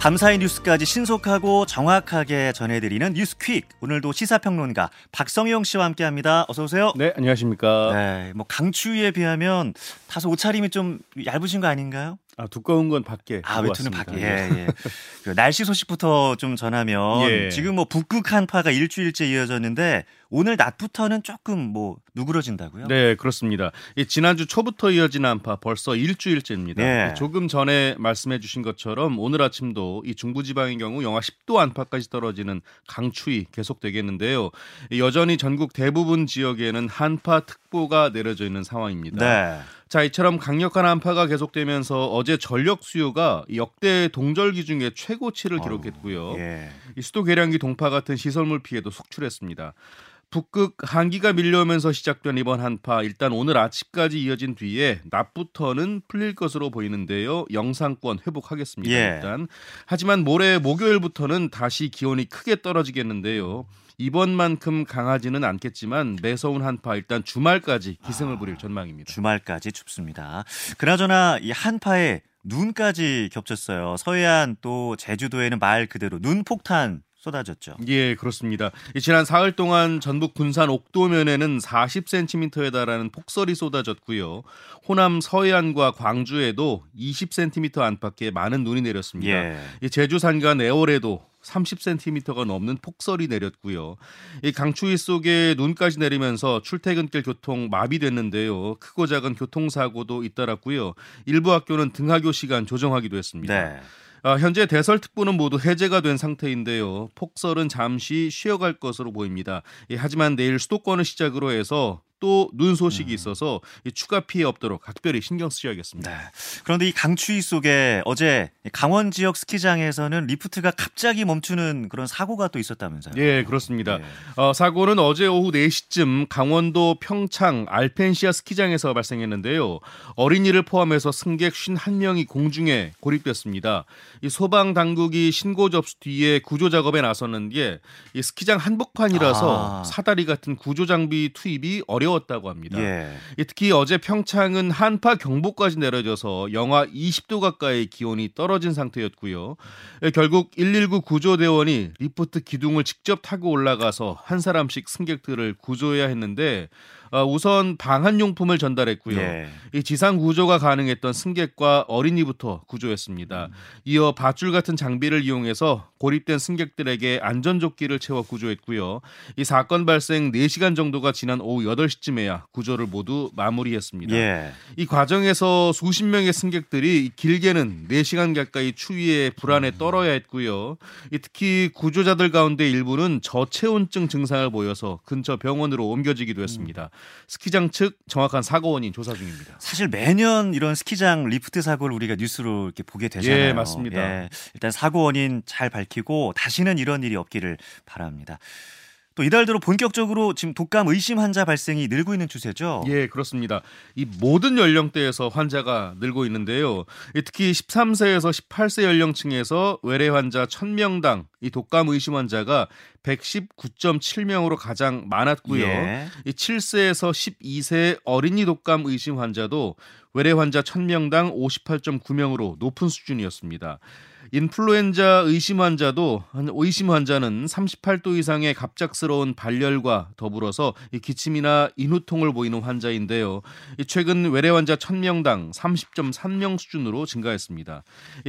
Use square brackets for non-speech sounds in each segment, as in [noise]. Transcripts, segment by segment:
밤사이 뉴스까지 신속하고 정확하게 전해드리는 뉴스퀵. 오늘도 시사평론가 박성영 씨와 함께합니다. 어서 오세요. 네, 안녕하십니까. 네, 뭐 강추위에 비하면 다소 옷차림이 좀 얇으신 거 아닌가요? 아, 두꺼운 건 밖에. 아, 외투는 밖에. 예, 예. 그 날씨 소식부터 좀 전하면 [laughs] 예. 지금 뭐 북극 한파가 일주일째 이어졌는데 오늘 낮부터는 조금 뭐 누그러진다고요? 네, 그렇습니다. 지난주 초부터 이어진 한파 벌써 일주일째입니다. 예. 조금 전에 말씀해 주신 것처럼 오늘 아침도 이 중부지방의 경우 영하 10도 안팎까지 떨어지는 강추위 계속되겠는데요. 여전히 전국 대부분 지역에는 한파 특보가 내려져 있는 상황입니다. 네. 자, 이처럼 강력한 한파가 계속되면서 어제 전력 수요가 역대 동절기 중에 최고치를 기록했고요. 예. 이 수도 계량기 동파 같은 시설물 피해도 속출했습니다. 북극 한기가 밀려오면서 시작된 이번 한파 일단 오늘 아침까지 이어진 뒤에 낮부터는 풀릴 것으로 보이는데요. 영상권 회복하겠습니다. 예. 일단 하지만 모레 목요일부터는 다시 기온이 크게 떨어지겠는데요. 이번만큼 강하지는 않겠지만 매서운 한파 일단 주말까지 기승을 부릴 전망입니다. 주말까지 춥습니다. 그나저나 이 한파에 눈까지 겹쳤어요. 서해안 또 제주도에는 말 그대로 눈 폭탄 쏟아졌죠. 예, 그렇습니다. 지난 사흘 동안 전북 군산 옥도면에는 40cm에 달하는 폭설이 쏟아졌고요. 호남 서해안과 광주에도 20cm 안팎의 많은 눈이 내렸습니다. 예. 제주 산간 애월에도 30cm가 넘는 폭설이 내렸고요. 이 강추위 속에 눈까지 내리면서 출퇴근길 교통 마비됐는데요. 크고 작은 교통사고도 잇따랐고요. 일부 학교는 등하교 시간 조정하기도 했습니다. 네. 아, 현재 대설특보는 모두 해제가 된 상태인데요. 폭설은 잠시 쉬어갈 것으로 보입니다. 예, 하지만 내일 수도권을 시작으로 해서 또 눈 소식이 음. 있어서 추가 피해 없도록 각별히 신경 쓰셔야겠습니다. 네. 그런데 이 강추위 속에 어제 강원 지역 스키장에서는 리프트가 갑자기 멈추는 그런 사고가 또 있었다면서요? 예, 그렇습니다. 네. 어, 사고는 어제 오후 4시쯤 강원도 평창 알펜시아 스키장에서 발생했는데요. 어린이를 포함해서 승객 51명이 공중에 고립됐습니다. 이 소방 당국이 신고 접수 뒤에 구조 작업에 나섰는데 이 스키장 한복판이라서 아. 사다리 같은 구조 장비 투입이 어려 어려웠다고 합니다. 예. 특히 어제 평창은 한파 경보까지 내려져서 영하 20도 가까이 기온이 떨어진 상태였고요. 예, 결국 119 구조대원이 리프트 기둥을 직접 타고 올라가서 한 사람씩 승객들을 구조해야 했는데 어, 우선 방한용품을 전달했고요. 예. 이 지상 구조가 가능했던 승객과 어린이부터 구조했습니다. 음. 이어 밧줄 같은 장비를 이용해서 고립된 승객들에게 안전조끼를 채워 구조했고요. 이 사건 발생 4시간 정도가 지난 오후 8시쯤에야 구조를 모두 마무리했습니다. 예. 이 과정에서 수십 명의 승객들이 길게는 4시간 가까이 추위에 불안에 음. 떨어야 했고요. 특히 구조자들 가운데 일부는 저체온증 증상을 보여서 근처 병원으로 옮겨지기도 했습니다. 음. 스키장 측 정확한 사고 원인 조사 중입니다. 사실 매년 이런 스키장 리프트 사고를 우리가 뉴스로 이렇게 보게 되잖아요. 예, 맞습니다. 예, 일단 사고 원인 잘 밝히고 다시는 이런 일이 없기를 바랍니다. 또 이달 들어 본격적으로 지금 독감 의심 환자 발생이 늘고 있는 추세죠. 예, 그렇습니다. 이 모든 연령대에서 환자가 늘고 있는데요. 특히 13세에서 18세 연령층에서 외래 환자 1000명당 이 독감 의심 환자가 119.7명으로 가장 많았고요. 예. 이 7세에서 12세 어린이 독감 의심 환자도 외래 환자 1000명당 58.9명으로 높은 수준이었습니다. 인플루엔자 의심 환자도 의심 환자는 38도 이상의 갑작스러운 발열과 더불어서 기침이나 인후통을 보이는 환자인데요. 최근 외래 환자 1000명당 30.3명 수준으로 증가했습니다.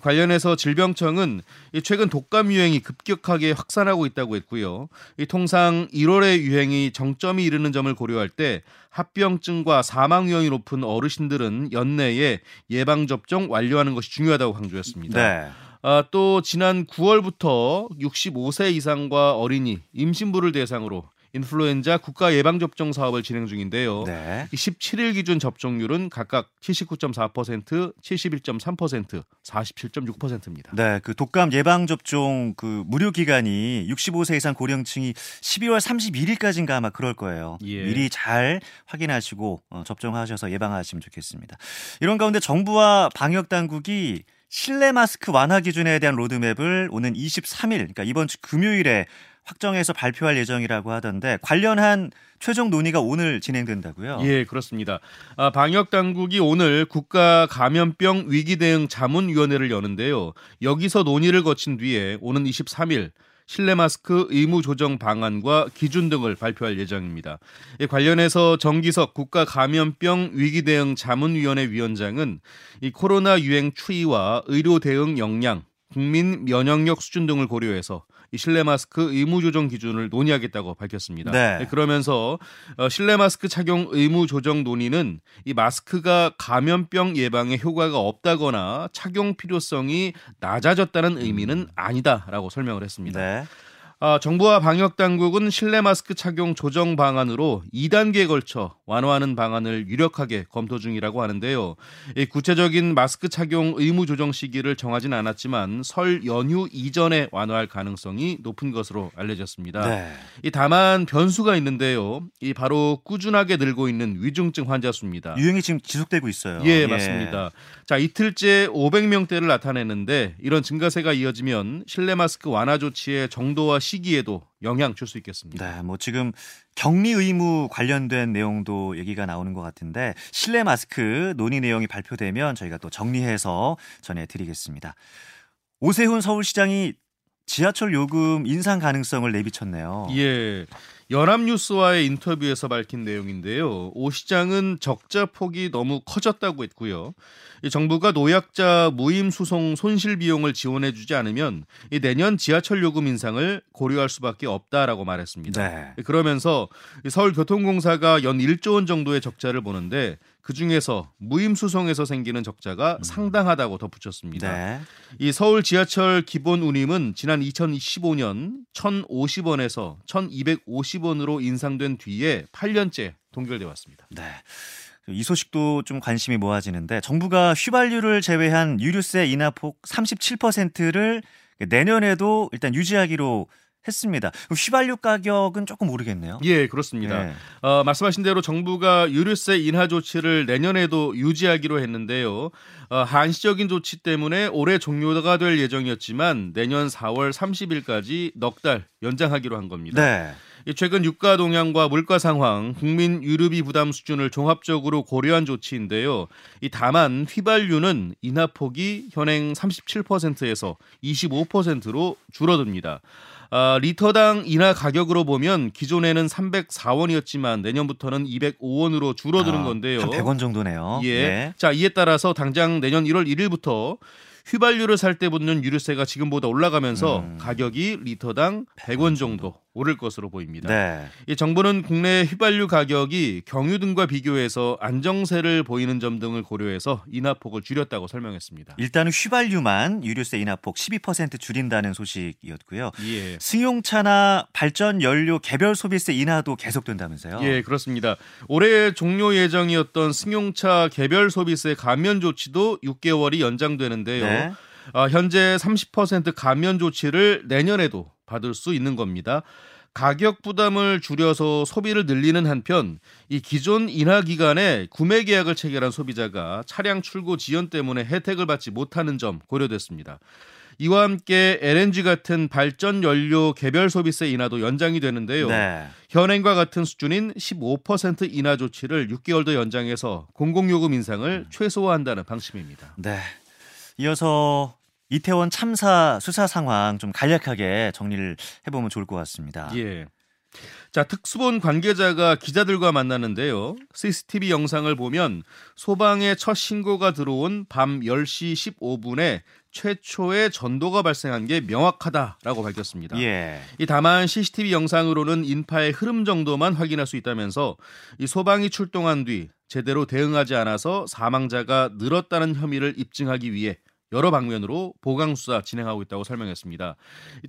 관련해서 질병청은 최근 독감 유행이 급격하게 확산하고 있다고 했고요. 통상 1월의 유행이 정점이 이르는 점을 고려할 때 합병증과 사망 위험이 높은 어르신들은 연내에 예방 접종 완료하는 것이 중요하다고 강조했습니다. 네. 아, 또 지난 9월부터 65세 이상과 어린이, 임신부를 대상으로 인플루엔자 국가 예방 접종 사업을 진행 중인데요. 네. 17일 기준 접종률은 각각 79.4%, 71.3%, 47.6%입니다. 네, 그 독감 예방 접종 그 무료 기간이 65세 이상 고령층이 12월 31일까지인가 아마 그럴 거예요. 예. 미리 잘 확인하시고 어, 접종하셔서 예방하시면 좋겠습니다. 이런 가운데 정부와 방역 당국이 실내 마스크 완화 기준에 대한 로드맵을 오는 23일, 그러니까 이번 주 금요일에 확정해서 발표할 예정이라고 하던데 관련한 최종 논의가 오늘 진행된다고요? 예, 그렇습니다. 아, 방역 당국이 오늘 국가 감염병 위기 대응 자문위원회를 여는데요. 여기서 논의를 거친 뒤에 오는 23일 실내 마스크 의무 조정 방안과 기준 등을 발표할 예정입니다. 관련해서 정기석 국가 감염병 위기 대응 자문위원회 위원장은 이 코로나 유행 추이와 의료 대응 역량, 국민 면역력 수준 등을 고려해서 이 실내 마스크 의무 조정 기준을 논의하겠다고 밝혔습니다. 네. 네. 그러면서 어, 실내 마스크 착용 의무 조정 논의는 이 마스크가 감염병 예방에 효과가 없다거나 착용 필요성이 낮아졌다는 의미는 아니다라고 설명을 했습니다. 네. 아, 정부와 방역 당국은 실내 마스크 착용 조정 방안으로 2단계에 걸쳐 완화하는 방안을 유력하게 검토 중이라고 하는데요. 구체적인 마스크 착용 의무 조정 시기를 정하진 않았지만 설 연휴 이전에 완화할 가능성이 높은 것으로 알려졌습니다. 네. 이 다만 변수가 있는데요. 이 바로 꾸준하게 늘고 있는 위중증 환자 수입니다. 유행이 지금 지속되고 있어요. 예, 예. 맞습니다. 자, 이틀째 500명대를 나타내는데 이런 증가세가 이어지면 실내 마스크 완화 조치의 정도와 시기에도 영향 줄 수 있겠습니다. 네, 뭐 지금 격리 의무 관련된 내용도 얘기가 나오는 것 같은데 실내 마스크 논의 내용이 발표되면 저희가 또 정리해서 전해드리겠습니다. 오세훈 서울시장이 지하철 요금 인상 가능성을 내비쳤네요. 예. 연합뉴스와의 인터뷰에서 밝힌 내용인데요. 오 시장은 적자 폭이 너무 커졌다고 했고요. 정부가 노약자 무임 수송 손실 비용을 지원해 주지 않으면 내년 지하철 요금 인상을 고려할 수밖에 없다라고 말했습니다. 네. 그러면서 서울교통공사가 연 1조 원 정도의 적자를 보는데 그 중에서 무임 수송에서 생기는 적자가 음. 상당하다고 덧붙였습니다. 네. 이 서울 지하철 기본 운임은 지난 2015년 1,050원에서 1,250 원으로 인상된 뒤에 8년째 동결돼 왔습니다. 네. 이 소식도 좀 관심이 모아지는데 정부가 휘발유를 제외한 유류세 인하폭 37%를 내년에도 일단 유지하기로 했습니다. 휘발유 가격은 조금 오르겠네요. 예, 그렇습니다. 네. 어, 말씀하신 대로 정부가 유류세 인하 조치를 내년에도 유지하기로 했는데요. 어, 한시적인 조치 때문에 올해 종료가 될 예정이었지만 내년 4월 30일까지 넉 달 연장하기로 한 겁니다. 네. 최근 유가 동향과 물가 상황, 국민 유류비 부담 수준을 종합적으로 고려한 조치인데요. 이 다만 휘발유는 인하폭이 현행 37%에서 25%로 줄어듭니다. 아, 리터당 인하 가격으로 보면 기존에는 304원이었지만 내년부터는 205원으로 줄어드는 아, 건데요. 한 100원 정도네요. 예. 네. 자, 이에 따라서 당장 내년 1월 1일부터 휘발유를 살 때 붙는 유류세가 지금보다 올라가면서 음. 가격이 리터당 100원 정도 오를 것으로 보입니다. 네. 이 정부는 국내 휘발유 가격이 경유 등과 비교해서 안정세를 보이는 점 등을 고려해서 인하폭을 줄였다고 설명했습니다. 일단은 휘발유만 유류세 인하폭 12% 줄인다는 소식이었고요. 예. 승용차나 발전 연료 개별 소비세 인하도 계속된다면서요? 예, 그렇습니다. 올해 종료 예정이었던 승용차 개별 소비세 감면 조치도 6개월이 연장되는데요. 네. 어, 현재 30% 감면 조치를 내년에도 받을 수 있는 겁니다. 가격 부담을 줄여서 소비를 늘리는 한편 이 기존 인하 기간에 구매 계약을 체결한 소비자가 차량 출고 지연 때문에 혜택을 받지 못하는 점 고려됐습니다. 이와 함께 LNG 같은 발전 연료 개별 소비세 인하도 연장이 되는데요. 네. 현행과 같은 수준인 15% 인하 조치를 6개월 더 연장해서 공공요금 인상을 음. 최소화한다는 방침입니다. 네. 이어서 이태원 참사 수사 상황 좀 간략하게 정리를 해보면 좋을 것 같습니다. 예. 자, 특수본 관계자가 기자들과 만나는데요. CCTV 영상을 보면 소방의 첫 신고가 들어온 밤 10시 15분에 최초의 전도가 발생한 게 명확하다라고 밝혔습니다. 예. 이 다만 CCTV 영상으로는 인파의 흐름 정도만 확인할 수 있다면서 이 소방이 출동한 뒤 제대로 대응하지 않아서 사망자가 늘었다는 혐의를 입증하기 위해 여러 방면으로 보강 수사 진행하고 있다고 설명했습니다.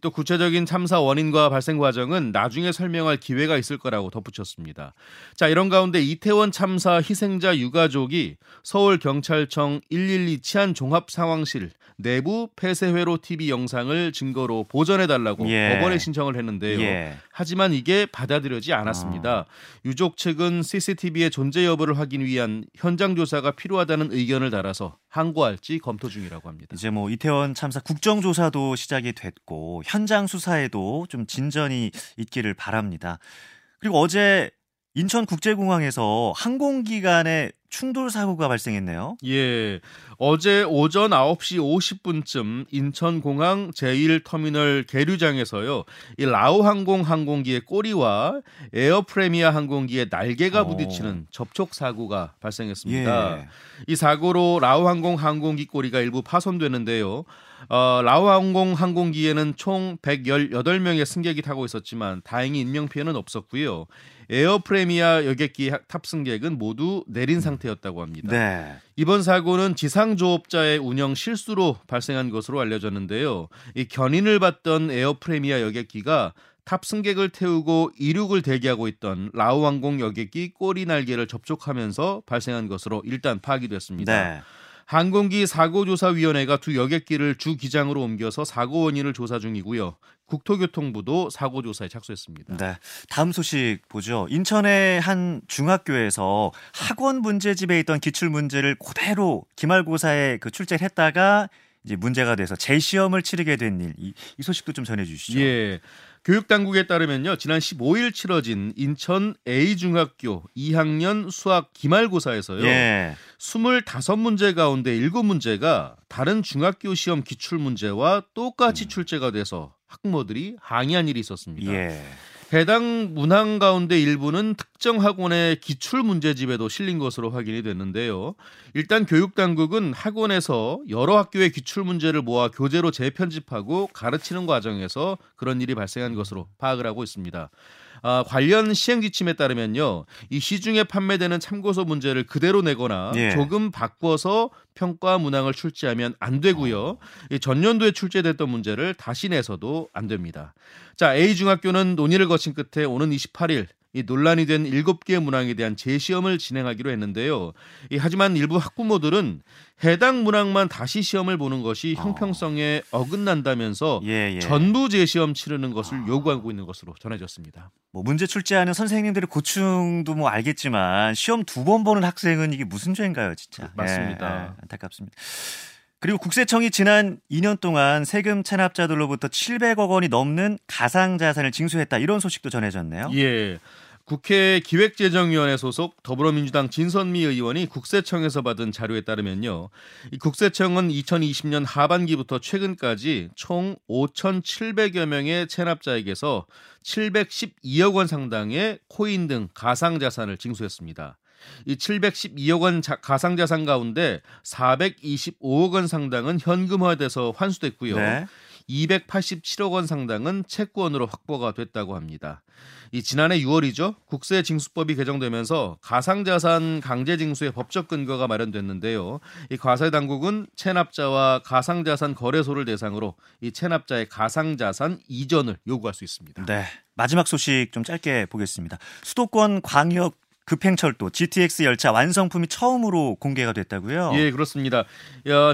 또 구체적인 참사 원인과 발생 과정은 나중에 설명할 기회가 있을 거라고 덧붙였습니다. 자, 이런 가운데 이태원 참사 희생자 유가족이 서울 경찰청 112 치안 종합 상황실 내부 폐쇄회로 TV 영상을 증거로 보전해 달라고 예. 법원에 신청을 했는데요. 예. 하지만 이게 받아들여지 않았습니다. 어. 유족 측은 CCTV의 존재 여부를 확인 위한 현장 조사가 필요하다는 의견을 달아서 항고할지 검토 중이라고 합니다. 이제 뭐 이태원 참사 국정조사도 시작이 됐고 현장 수사에도 좀 진전이 있기를 바랍니다. 그리고 어제 인천국제공항에서 항공기 간의 충돌 사고가 발생했네요. 예. 어제 오전 9시 50분쯤 인천공항 제1터미널 계류장에서요. 이 라오항공 항공기의 꼬리와 에어프레미아 항공기의 날개가 어. 부딪히는 접촉 사고가 발생했습니다. 예. 이 사고로 라오항공 항공기 꼬리가 일부 파손됐는데요. 어, 라오항공 항공기에는 총 118명의 승객이 타고 있었지만 다행히 인명 피해는 없었고요. 에어 프레미아 여객기 탑승객은 모두 내린 상태였다고 합니다. 네. 이번 사고는 지상 조업자의 운영 실수로 발생한 것으로 알려졌는데요. 이 견인을 받던 에어 프레미아 여객기가 탑승객을 태우고 이륙을 대기하고 있던 라오항공 여객기 꼬리 날개를 접촉하면서 발생한 것으로 일단 파악이 됐습니다. 네. 항공기 사고조사위원회가 두 여객기를 주기장으로 옮겨서 사고 원인을 조사 중이고요. 국토교통부도 사고 조사에 착수했습니다. 네. 다음 소식 보죠. 인천의 한 중학교에서 학원 문제집에 있던 기출 문제를 그대로 기말고사에 그 출제를 했다가 이제 문제가 돼서 재시험을 치르게 된 일. 이, 이 소식도 좀 전해 주시죠. 예. 교육당국에 따르면요. 지난 15일 치러진 인천 A중학교 2학년 수학 기말고사에서요. 예. 25문제 가운데 7문제가 다른 중학교 시험 기출 문제와 똑같이 음. 출제가 돼서 학부모들이 항의한 일이 있었습니다. 예. 해당 문항 가운데 일부는 특정 학원의 기출 문제집에도 실린 것으로 확인이 됐는데요. 일단 교육 당국은 학원에서 여러 학교의 기출 문제를 모아 교재로 재편집하고 가르치는 과정에서 그런 일이 발생한 것으로 파악을 하고 있습니다. 아, 관련 시행 지침에 따르면요. 이 시중에 판매되는 참고서 문제를 그대로 내거나 예. 조금 바꿔서 평가 문항을 출제하면 안 되고요. 어. 이 전년도에 출제됐던 문제를 다시 내서도 안 됩니다. 자, A 중학교는 논의를 거친 끝에 오는 28일 이 논란이 된 7개의 문항에 대한 재시험을 진행하기로 했는데요. 이, 하지만 일부 학부모들은 해당 문항만 다시 시험을 보는 것이 어. 형평성에 어긋난다면서 예, 예. 전부 재시험 치르는 것을 아. 요구하고 있는 것으로 전해졌습니다. 뭐 문제 출제하는 선생님들의 고충도 뭐 알겠지만 시험 두 번 보는 학생은 이게 무슨 죄인가요, 진짜? 맞습니다. 예, 예, 안타깝습니다. 그리고 국세청이 지난 2년 동안 세금 체납자들로부터 700억 원이 넘는 가상 자산을 징수했다 이런 소식도 전해졌네요. 예. 국회 기획재정위원회 소속 더불어민주당 진선미 의원이 국세청에서 받은 자료에 따르면요. 이 국세청은 2020년 하반기부터 최근까지 총 5,700여 명의 체납자에게서 712억 원 상당의 코인 등 가상자산을 징수했습니다. 이 712억 원 가상자산 가운데 425억 원 상당은 현금화돼서 환수됐고요. 네. 287억 원 상당은 채권으로 확보가 됐다고 합니다. 이 지난해 6월이죠. 국세 징수법이 개정되면서 가상자산 강제 징수의 법적 근거가 마련됐는데요. 이 과세 당국은 체납자와 가상자산 거래소를 대상으로 이 체납자의 가상자산 이전을 요구할 수 있습니다. 네. 마지막 소식 좀 짧게 보겠습니다. 수도권 광역 급행철도 GTX 열차 완성품이 처음으로 공개가 됐다고요? 예, 그렇습니다.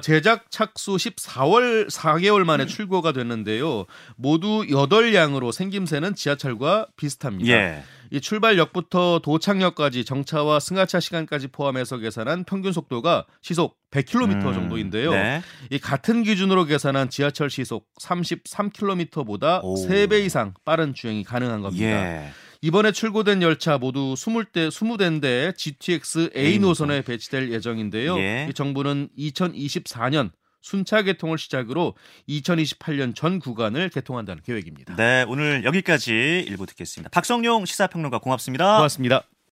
제작 착수 14월 4개월 만에 출고가 됐는데요. 모두 8량으로 생김새는 지하철과 비슷합니다. 예. 이 출발역부터 도착역까지 정차와 승하차 시간까지 포함해서 계산한 평균 속도가 시속 100km 음, 정도인데요. 네. 이 같은 기준으로 계산한 지하철 시속 33km보다 오. 3배 이상 빠른 주행이 가능한 겁니다. 예. 이번에 출고된 열차 모두 20대 20대인데 GTX A 노선에 배치될 예정인데요. 예. 이 정부는 2024년 순차 개통을 시작으로 2028년 전 구간을 개통한다는 계획입니다. 네, 오늘 여기까지 일부 듣겠습니다. 박성용 시사평론가 고맙습니다. 고맙습니다.